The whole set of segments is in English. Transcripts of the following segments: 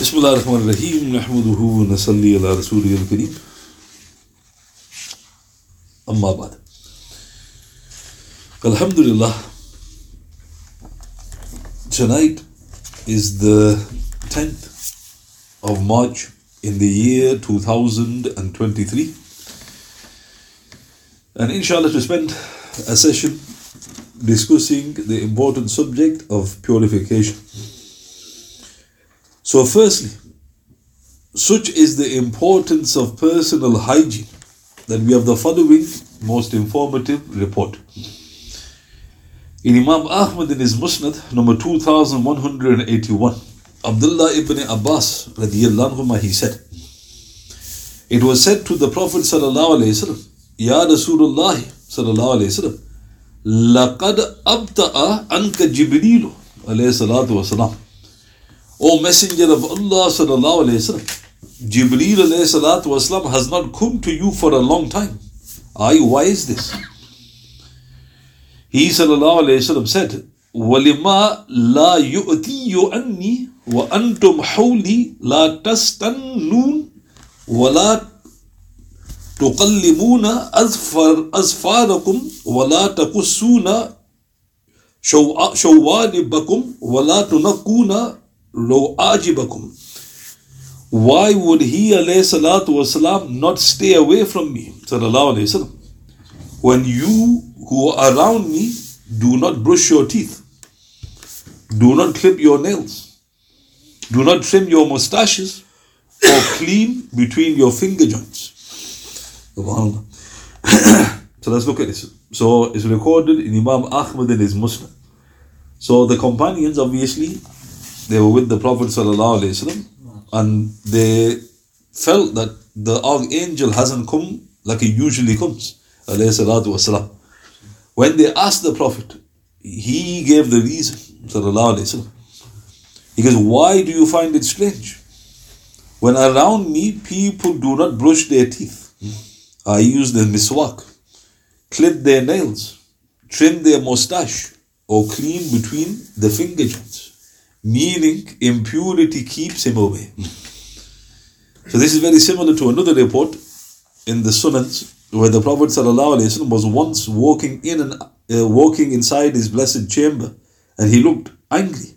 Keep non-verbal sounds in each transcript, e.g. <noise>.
بسم الله الرحمن الرحيم نحمده ونصلي على رسوله الكريم أما بعد Alhamdulillah tonight is the 10th of March in the year 2023 and inshallah to spend a session discussing the important subject of purification so, firstly, such is the importance of personal hygiene that we have the following most informative report. In Imam Ahmad in his Musnad, number 2181, Abdullah ibn Abbas anhuma, he said, It was said to the Prophet sallallahu alaihi wasallam, Ya Rasulullah sallallahu alaihi wasallam, لقد أبطأ عنك جبريل عليه الصلاة والسلام O Messenger of Allah sallallahu alayhi wasallam, Jibreel alayhi salatu wasalam has not come to you for a long time. Aye, why is this? He sallallahu alayhi wasallam said, وَلِمَا لَا يُؤْتِيُّ أَنِّي وَأَنْتُمْ حَوْلِي لَا تَسْتَنُّونَ وَلَا تقلمون أظفر أظفاركم ولا تقصون شواربكم ولا تنقون Lo ajibakum. Why would he wasalam not stay away from me? Wasallam. When you who are around me do not brush your teeth, do not clip your nails, do not trim your mustaches, or clean between your finger joints. <coughs> so let's look at this. So it's recorded in Imam Ahmad in his Musnad. So the companions obviously they were with the Prophet وسلم, and they felt that the archangel hasn't come like he usually comes. When they asked the Prophet, he gave the reason. He goes, Why do you find it strange? When around me people do not brush their teeth, I use the miswak, clip their nails, trim their mustache, or clean between the finger joints meaning impurity keeps him away. So this is very similar to another report in the Sunans where the Prophet ﷺ was once walking in and uh, walking inside his blessed chamber and he looked angry.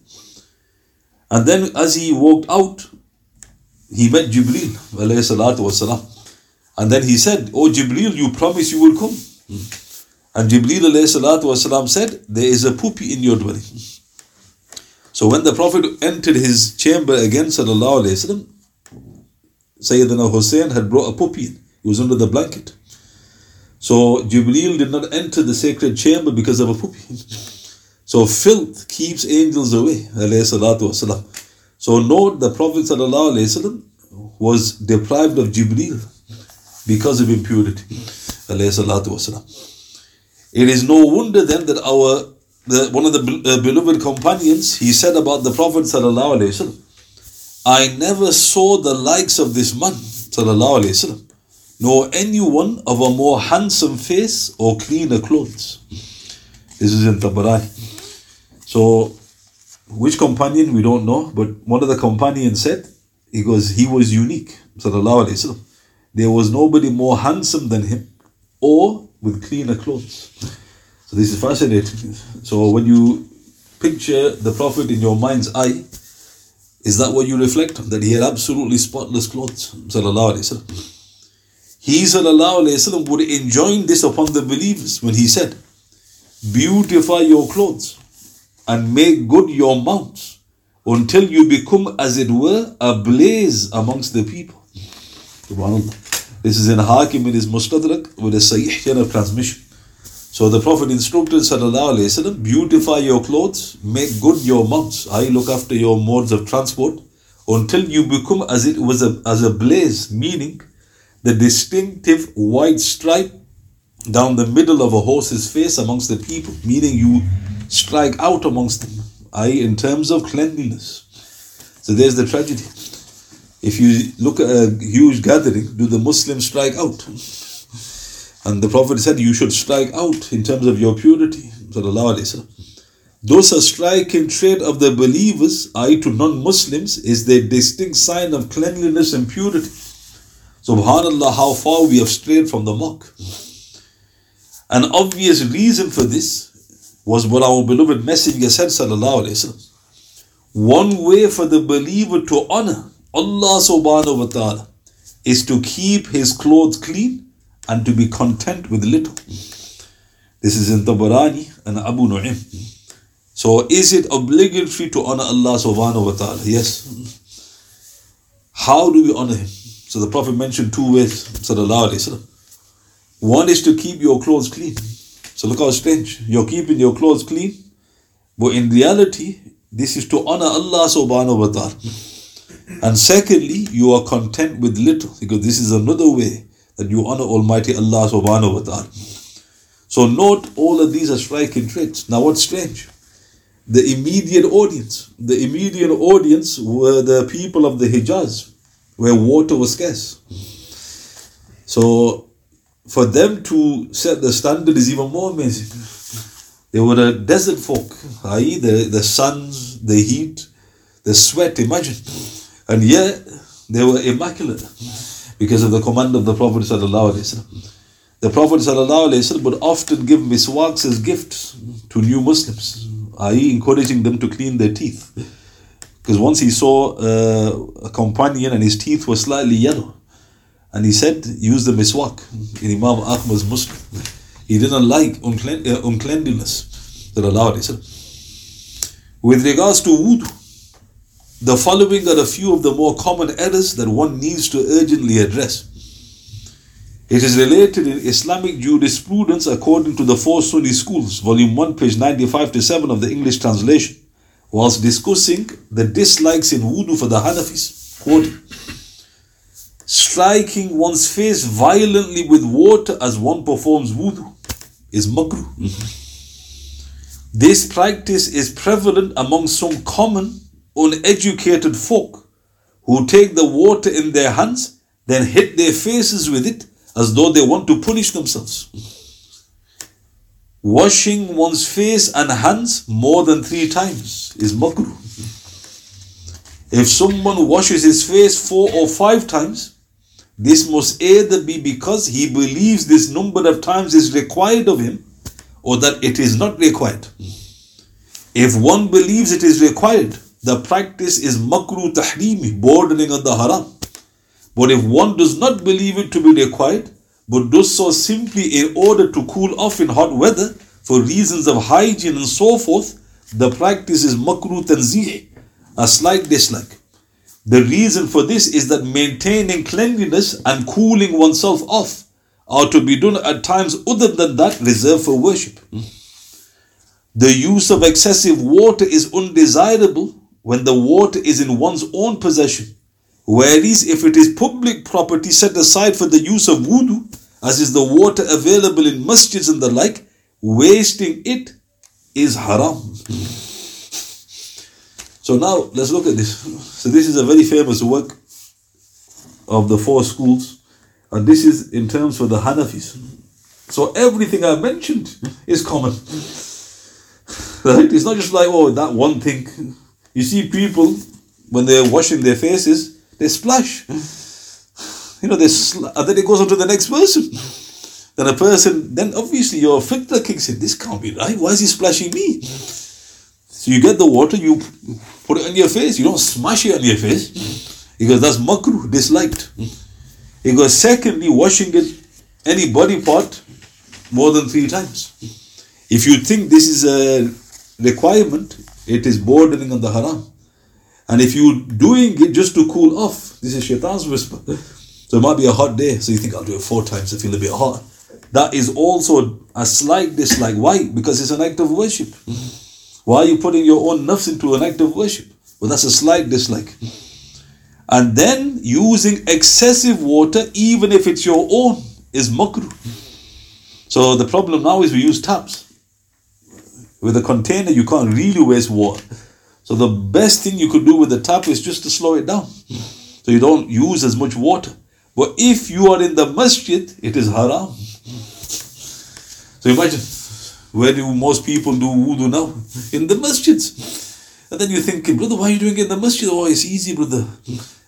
And then as he walked out, he met Jibril والسلام, and then he said, Oh Jibril, you promised you will come. And Jibril والسلام, said, There is a puppy in your dwelling. So when the Prophet entered his chamber again, sallallahu alayhi wasallam, Sayyidina Hussein had brought a puppy. He was under the blanket. So Jibreel did not enter the sacred chamber because of a puppy. <laughs> so filth keeps angels away. So note the Prophet sallallahu alayhi wasallam was deprived of Jibreel because of impurity. It is no wonder then that our the, one of the uh, beloved companions, he said about the Prophet sallallahu I never saw the likes of this man sallallahu alaihi wasallam, nor anyone of a more handsome face or cleaner clothes. This is in Tabarani. So, which companion we don't know, but one of the companions said, he goes, he was unique. Sallallahu There was nobody more handsome than him or with cleaner clothes. So this is fascinating. So when you picture the Prophet in your mind's eye, is that what you reflect on? That he had absolutely spotless clothes. Sallallahu Alaihi Wasallam. He sallallahu Alaihi Wasallam would enjoin this upon the believers when he said, Beautify your clothes and make good your mounts until you become, as it were, a blaze amongst the people. This is in Hakim in his Mustadrak with a Sahih of transmission. So the Prophet instructed Sallallahu Alaihi Wasallam, beautify your clothes, make good your mounts, I look after your modes of transport until you become as it was a, as a blaze, meaning the distinctive white stripe down the middle of a horse's face amongst the people, meaning you strike out amongst them, i.e. in terms of cleanliness. So there's the tragedy. If you look at a huge gathering, do the Muslims strike out? And the Prophet said, You should strike out in terms of your purity. Thus, a striking trait of the believers, i.e., to non Muslims, is their distinct sign of cleanliness and purity. Subhanallah, how far we have strayed from the mark. An obvious reason for this was what our beloved Messenger said, Sallallahu Alaihi Wasallam. One way for the believer to honor Allah subhanahu wa ta'ala is to keep his clothes clean and to be content with little. This is in Tabarani and Abu Nu'im. So is it obligatory to honor Allah subhanahu wa ta'ala? Yes. How do we honor him? So the Prophet mentioned two ways, sallallahu alayhi. One is to keep your clothes clean. So look how strange. You're keeping your clothes clean, but in reality, this is to honor Allah subhanahu wa ta'ala. And secondly, you are content with little, because this is another way that you honor Almighty Allah subhanahu wa ta'ala. So note all of these are striking traits. Now what's strange? the immediate audience. The immediate audience were the people of the Hijaz, where water was scarce. So, for them to set the standard is even more amazing. They were a desert folk, i.e., the, the suns, the heat, the sweat, imagine. And yet, they were immaculate because of the command of the Prophet. The Prophet would often give miswaks as gifts to new Muslims i.e., encouraging them to clean their teeth. Because once he saw uh, a companion and his teeth were slightly yellow, and he said, use the miswak in Imam Ahmad's Musnad. He didn't like unclean, uh, uncleanliness. With regards to wudu, the following are a few of the more common errors that one needs to urgently address. It is related in Islamic jurisprudence according to the four Sunni schools, volume 1, page 95 to 7 of the English translation, whilst discussing the dislikes in wudu for the Hanafis. Quoting, Striking one's face violently with water as one performs wudu is makruh. This practice is prevalent among some common, uneducated folk who take the water in their hands, then hit their faces with it as though they want to punish themselves. Washing one's face and hands more than three times is makruh. If someone washes his face four or five times, this must either be because he believes this number of times is required of him or that it is not required. If one believes it is required, the practice is makruh tahrimi, bordering on the haram. But if one does not believe it to be required, but does so simply in order to cool off in hot weather for reasons of hygiene and so forth, the practice is makruh tanzih, a slight dislike. The reason for this is that maintaining cleanliness and cooling oneself off are to be done at times other than that reserved for worship. Hmm. The use of excessive water is undesirable when the water is in one's own possession Whereas if it is public property set aside for the use of wudu, as is the water available in masjids and the like, wasting it is haram. So now let's look at this. So this is a very famous work of the four schools, and this is in terms for the Hanafis. So everything I mentioned is common. <laughs> Right? It's not just like, oh, that one thing. You see people when they're washing their faces, they splash. You know, they sl- and then it goes on to the next person. Then a person, then obviously your fitna kicks in. This can't be right. Why is he splashing me? So you get the water, you put it on your face. You don't smash it on your face. Because that's makruh, disliked. Goes, secondly, washing it, any body part, more than three times. If you think this is a requirement, it is bordering on the haram. And if you're doing it just to cool off, this is shaitan's whisper. So it might be a hot day, so you think I'll do it four times to feel a bit hot. That is also a slight dislike. Why? Because it's an act of worship. Why are you putting your own nafs into an act of worship? Well, that's a slight dislike. And then using excessive water, even if it's your own, is makruh. So the problem now is we use taps. With a container, you can't really waste water. So the best thing you could do with the tap is just to slow it down. So you don't use as much water. But if you are in the masjid, it is haram. So imagine, Where do most people do wudu now? In the masjids. And then you're thinking, brother, why are you doing it in the masjid? Oh, it's easy, brother.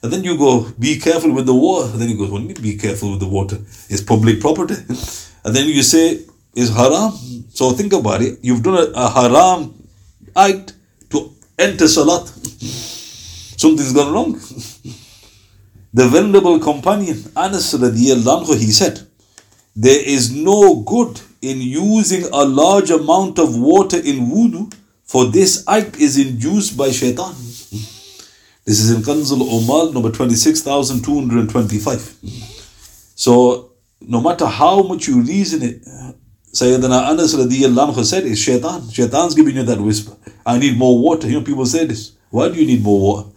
And then you go, be careful with the water. And then you go, well, be careful with the water. It's public property. And then you say, it's haram. So think about it. You've done a, a haram act to enter salat. Something's gone wrong. The venerable companion, Anas radiallahu he said, there is no good in using a large amount of water in wudu, for this act is induced by shaitan. This is in Kanzul Umal number 26,225. So, no matter how much you reason it, Sayyidina Anas radiallahu said, it's shaitan. Shaitan's giving you that whisper. I need more water. You know, people say this. Why do you need more water?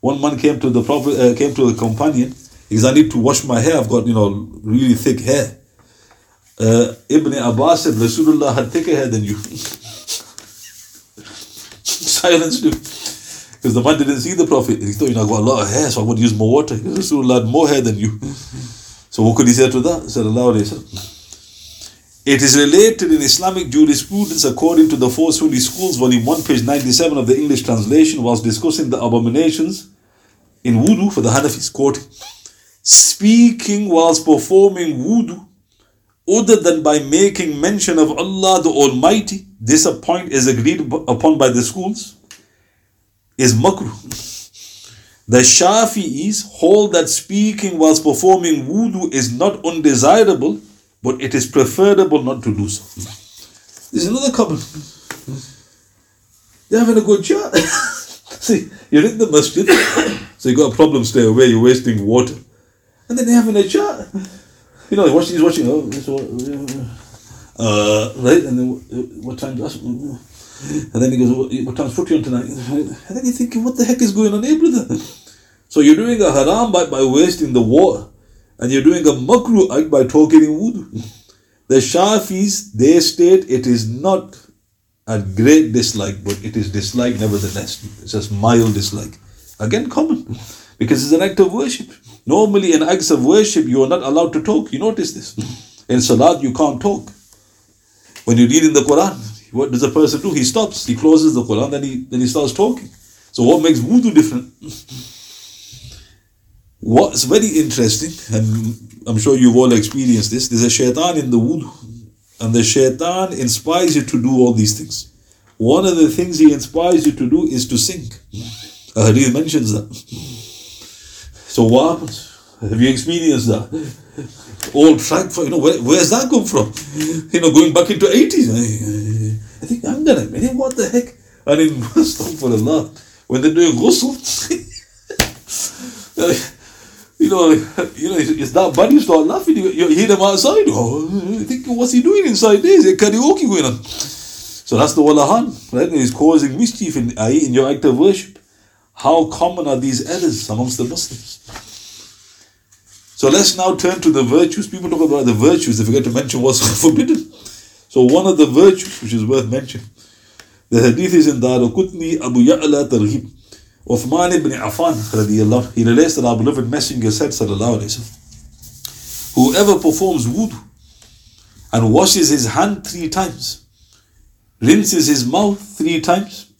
One man came to the prophet, uh, came to the companion. He said, I need to wash my hair. I've got, you know, really thick hair. Uh, Ibn Abbas said, Rasulullah had thicker hair than you. <laughs> Silence him. Because the man didn't see the Prophet. He thought, you know, I've got a lot of hair, so I'm going to use more water. Because <laughs> Rasulullah had more hair than you. <laughs> So what could he say to that? Sallallahu Alaihi Wasallam. It is related in Islamic jurisprudence according to the Four Sunni Schools, volume 1, page 97 of the English translation, whilst discussing the abominations in wudu for the Hanafis, quote, speaking whilst performing wudu other than by making mention of Allah the Almighty, this point is agreed upon by the schools, is makruh. The Shafi'is hold that speaking whilst performing wudu is not undesirable but it is preferable not to do so. There's another couple. They're having a good chat. <laughs> See, you're in the masjid, so you got a problem, stay away, you're wasting water. And then they're having a chat. You know, watching, he's watching, oh, this uh, right, and then what time, that's, and then he goes, what, what time's footy on tonight? And then you're thinking, what the heck is going on here, brother? So you're doing a haram by, by wasting the water and you're doing a makruh act by talking in wudu. The Shafis, they state it is not a great dislike, but it is dislike nevertheless. It's just mild dislike. Again, common. Because it's an act of worship. Normally, in acts of worship, you are not allowed to talk. You notice this. In Salat, you can't talk. When you read in the Quran, what does a person do? He stops, he closes the Quran, then he then he starts talking. So what makes wudu different? What's very interesting, and I'm sure you've all experienced this, there's a shaitan in the wudu. And the shaitan inspires you to do all these things. One of the things he inspires you to do is to sing. A hadith mentions that. So what happens? Have you experienced that? All track for, you know, where, where's that come from? You know, going back into 80s. I think, I'm gonna minute, what the heck? And in Allah, when they're doing ghusl, <laughs> you know, <laughs> you know, it's that bad. You start laughing. You, you hear them outside. Oh, think what's he doing inside there? Is there karaoke going on? So that's the walahan, right? He's causing mischief in, uh, in your act of worship. How common are these errors amongst the Muslims? So let's now turn to the virtues. People talk about the virtues, they forget to mention what's <laughs> forbidden. So one of the virtues which is worth mentioning, the hadith is in Daraqutni Abu Ya'la Targhib. Uthman ibn Affan radiallahu, he relates that our beloved messenger said sallallahu alayhi wasallam, whoever performs wudu and washes his hand three times, rinses his mouth three times,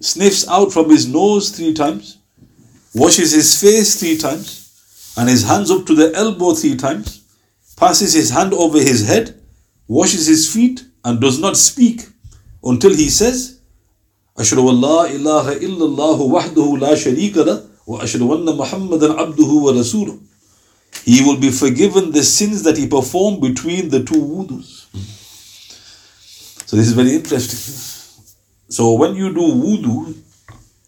sniffs out from his nose three times, washes his face three times, and his hands up to the elbow three times, passes his hand over his head, washes his feet, and does not speak until he says, أشهد أن لا إله إلا الله وحده لا شريك له وأشهد أن محمدا عبده ورسوله He will be forgiven the sins that he performed between the two wudus. So this is very interesting. So when you do wudu,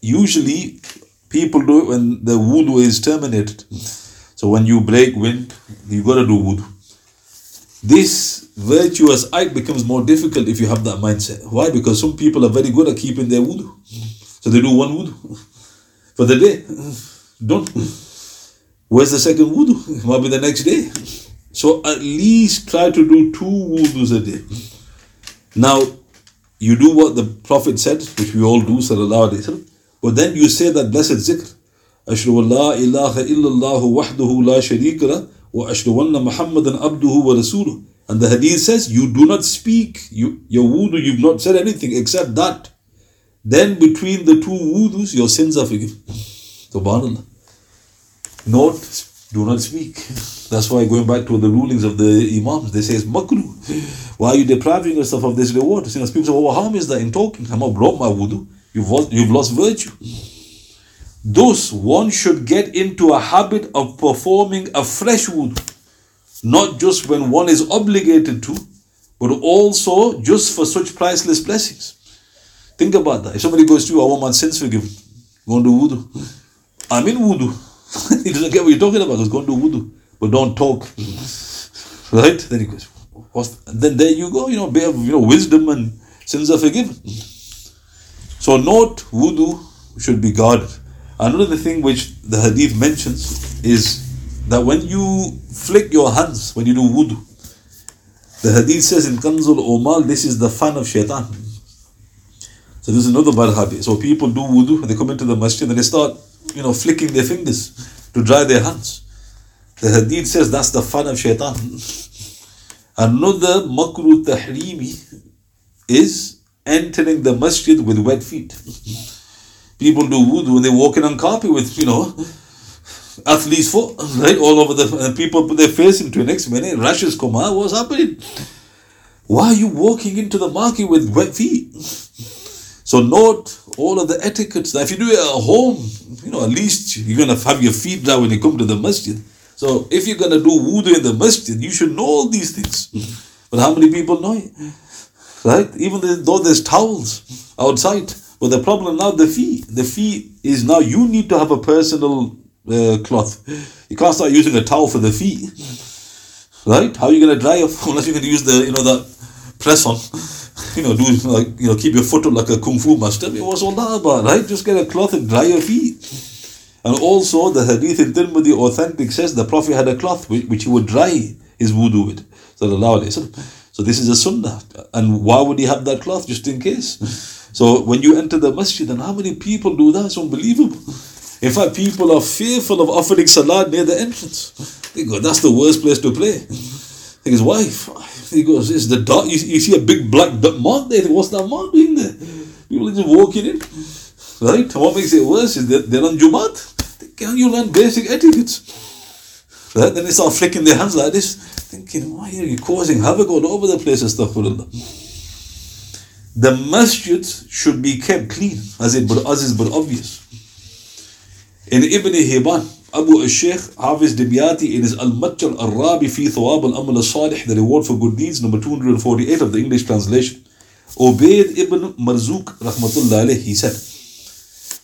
usually people do it when the wudu is terminated. So when you break wind, you gotta do wudu. This virtuous act becomes more difficult if you have that mindset. Why? Because some people are very good at keeping their wudu. So they do one wudu for the day. Don't Where's the second wudu? It might be the next day. So at least try to do two wudus a day. Now, you do what the Prophet said, which we all do, sallallahu alayhi but then you say that blessed zikr. أشهد أن لا إله إلا الله وحده لا شريك له وأشهد أن محمدا عبده ورسوله and the hadith says, you do not speak you, your wudu, you've not said anything except that. Then between the two wudus, your sins are forgiven. <laughs> Subhanallah. Note, do not speak. <laughs> That's why going back to the rulings of the Imams, they say it's makruh. <laughs> Why are you depriving yourself of this reward? You know, people say, oh, harm is that in talking? I'm not broke my wudu. You've lost, you've lost virtue. Thus, one should get into a habit of performing a fresh wudu, not just when one is obligated to, but also just for such priceless blessings. Think about that. If somebody goes to you, I want my sins forgiven, go and do wudu. I'm in wudu. <laughs> he doesn't get what you're talking about. He's going to do wudu, but don't talk. right? Then he goes, then there you go. You know, bear you know wisdom and sins are forgiven. So note, wudu should be guarded. Another thing which the hadith mentions is that when you flick your hands when you do wudu, the hadith says in Kanzul Umal, this is the fun of shaitan. So this is another bad habit. So people do wudu, and they come into the masjid and they start you know, flicking their fingers to dry their hands. The hadith says that's the fun of shaitan. Another makruh tahrimi is entering the masjid with wet feet. <laughs> People do wudu when they're walking on carpet with, you know, athlete's foot, right? All over the, people put their face into it. Next minute, rashes come out. What's happening? Why are you walking into the market with wet feet? So note all of the etiquettes. Now, if you do it at home, you know, at least you're going to have your feet dry when you come to the masjid. So if you're going to do wudu in the masjid, you should know all these things. But how many people know it? Right? Even though there's towels outside. But the problem now, the feet. The feet is now you need to have a personal uh, cloth. You can't start using a towel for the feet. Right? How are you to dry <laughs> unless you're to use the, you know, that press on? <laughs> you know, do like you know, keep your foot up like a kung fu master. I mean, what's all that about, right? Just get a cloth and dry your feet. And also, the hadith in Tirmidhi authentic says the Prophet had a cloth which, which he would dry his wudu with. So this is a sunnah. And why would he have that cloth? Just in case. So when you enter the masjid, and how many people do that? It's unbelievable. In fact, people are fearful of offering salat near the entrance. They go, that's the worst place to play. His wife, he goes, it's the dot. You, you, see a big black dot mark there. What's that mark doing there? People are just walking in. Right? What makes it worse is that they're on Jumat. Can you learn basic etiquettes? Right? Then they start flicking their hands like this, thinking, why are you causing havoc all over the place? Astaghfirullah. The masjid should be kept clean, as it but as is but obvious. In Ibn Hibban, Abu al-Sheikh Hafiz Dimyati in his Al-Matjar al-Rabi fi Thawab al-Amal al-Salih, the reward for good deeds, number 248 of the English translation. Ubaid ibn Marzouk, rahmatullah he said,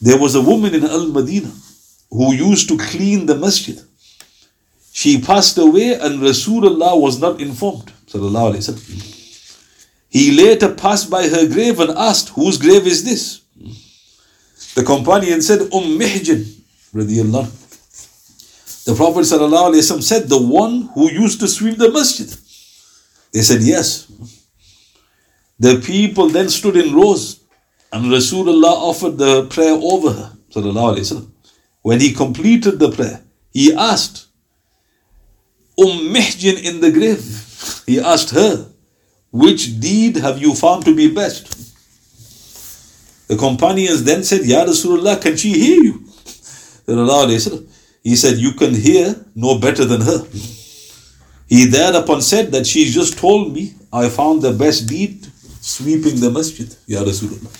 there was a woman in Al-Madinah who used to clean the masjid. She passed away and Rasulullah was not informed. He later passed by her grave and asked, whose grave is this? The companion said, Umm Mihjan, radiallahu the Prophet said, The one who used to sweep the masjid. They said, Yes. The people then stood in rows, and Rasulullah offered the prayer over her. When he completed the prayer, he asked, Umm Mihjan in the grave. He asked her, Which deed have you found to be best? The companions then said, Ya Rasulullah, can she hear you? He said, You can hear no better than her. He thereupon said that she just told me I found the best deed sweeping the masjid. Ya Rasulullah.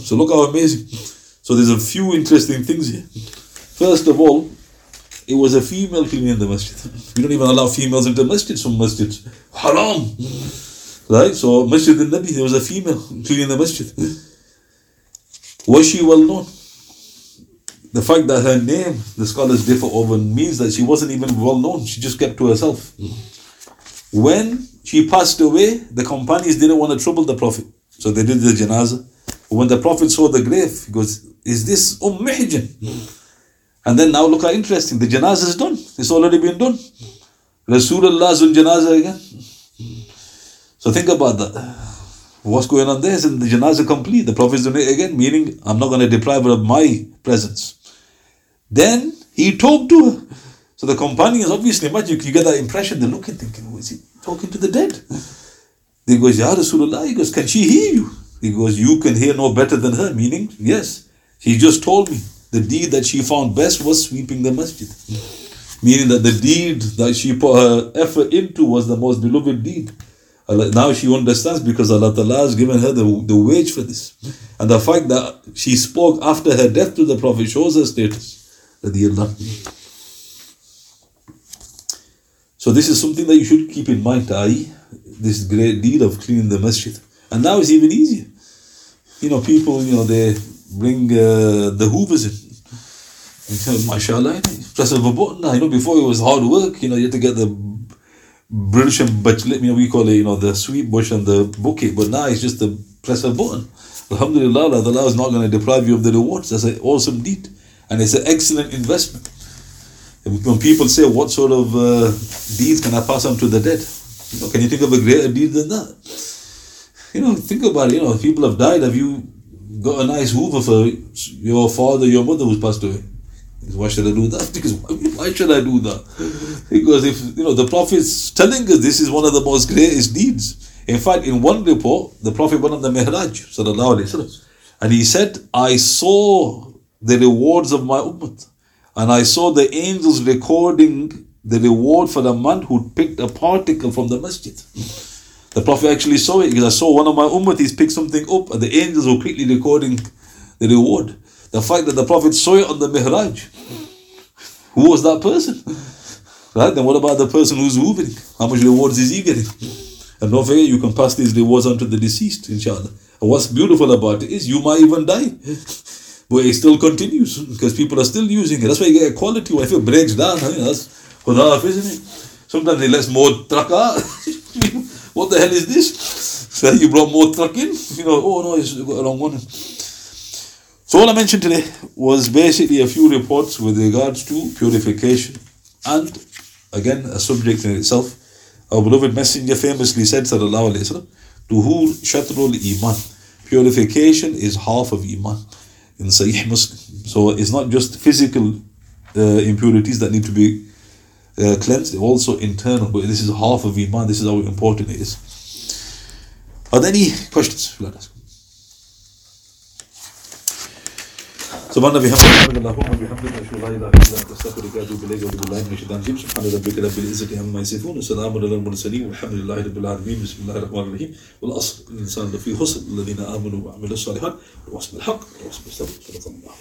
So look how amazing. So there's a few interesting things here. First of all, it was a female cleaning the masjid. We don't even allow females into masjid, some masjids. Haram. Right? So Masjid al-Nabi, there was a female cleaning the masjid. Was she well known? The fact that her name, the scholars differ over, means that she wasn't even well known. She just kept to herself. When she passed away, the companions didn't want to trouble the Prophet. So they did the janazah. When the Prophet saw the grave, he goes, Is this Umm? And then now look how interesting. The janazah is done. It's already been done. Rasulullah's janazah again. So think about that. What's going on there? Is the janazah complete? The Prophet is doing it again, meaning I'm not going to deprive her of my presence. Then he talked to her. So the companions, obviously, imagine you get that impression, they're looking, thinking, oh, is he talking to the dead? He goes, Ya Rasulullah, he goes, can she hear you? He goes, you can hear no better than her, meaning, yes. He just told me the deed that she found best was sweeping the masjid. Meaning that the deed that she put her effort into was the most beloved deed. Now she understands because Allah Ta'ala has given her the, the wage for this. And the fact that she spoke after her death to the Prophet shows her status. Radiallahu anhu. So this is something that you should keep in mind, Ai, this great deed of cleaning the masjid. And now it's even easier. You know, people, you know, they bring uh, the hoovers in. And so, mashallah, you know, press of a button now. You know, before it was hard work, you know, you had to get the brush and bachlet, you know, we call it, you know, the sweet bush and the bouquet. But now it's just the press of a button. Alhamdulillah, Allah is not going to deprive you of the rewards. That's an awesome deed. And it's an excellent investment. When people say, what sort of uh, deeds can I pass on to the dead? You know, can you think of a greater deed than that? You know, think about it. You know, people have died. Have you got a nice hoover for your father, your mother who's passed away? Why should I do that? Because why, should I do that? Because if you know the Prophet's telling us this is one of the most greatest deeds. In fact, in one report, the Prophet went on the Mihraj, sallallahu wasallam, and he said, "I saw the rewards of my ummah, and I saw the angels recording the reward for the man who picked a particle from the masjid." The Prophet actually saw it because I saw one of my ummatis pick something up and the angels were quickly recording the reward. The fact that the Prophet saw it on the Mihraj. Who was that person? Right? Then what about the person who's moving? How much rewards is he getting? And don't forget, you can pass these rewards on to the deceased, inshallah. And what's beautiful about it is you might even die. But it still continues because people are still using it. That's why you get a quality one. If it breaks down, huh, that's khudaf, isn't it? Sometimes it lets more truck out. <laughs> what the hell is this? So you brought more truck in? You know, oh no, it's got a wrong one. So all I mentioned today was basically a few reports with regards to purification and again a subject in itself. Our beloved messenger famously said, Sallallahu Alaihi Wasallam, Tuhur shatrul iman. Purification is half of iman in Sahih Muslim. So it's not just physical uh, impurities that need to be uh, cleansed, also internal. But this is half of iman. This is how important it is. Are there any questions? سبحان بحمدك سبحانك اللهم وبحمدك أشهد لا إله إلا أنت أستغفرك وأتوب إليك واتوب بالله من الشيطان الرجيم. سبحان ربك رب العزة عما يصفون وسلام على المرسلين والحمد لله رب العالمين. بسم الله الرحمن الرحيم. والأصل الإنسان لفي خسر الذين آمنوا وعملوا الصالحات ووصف الحق ووصف الصبر صدق الله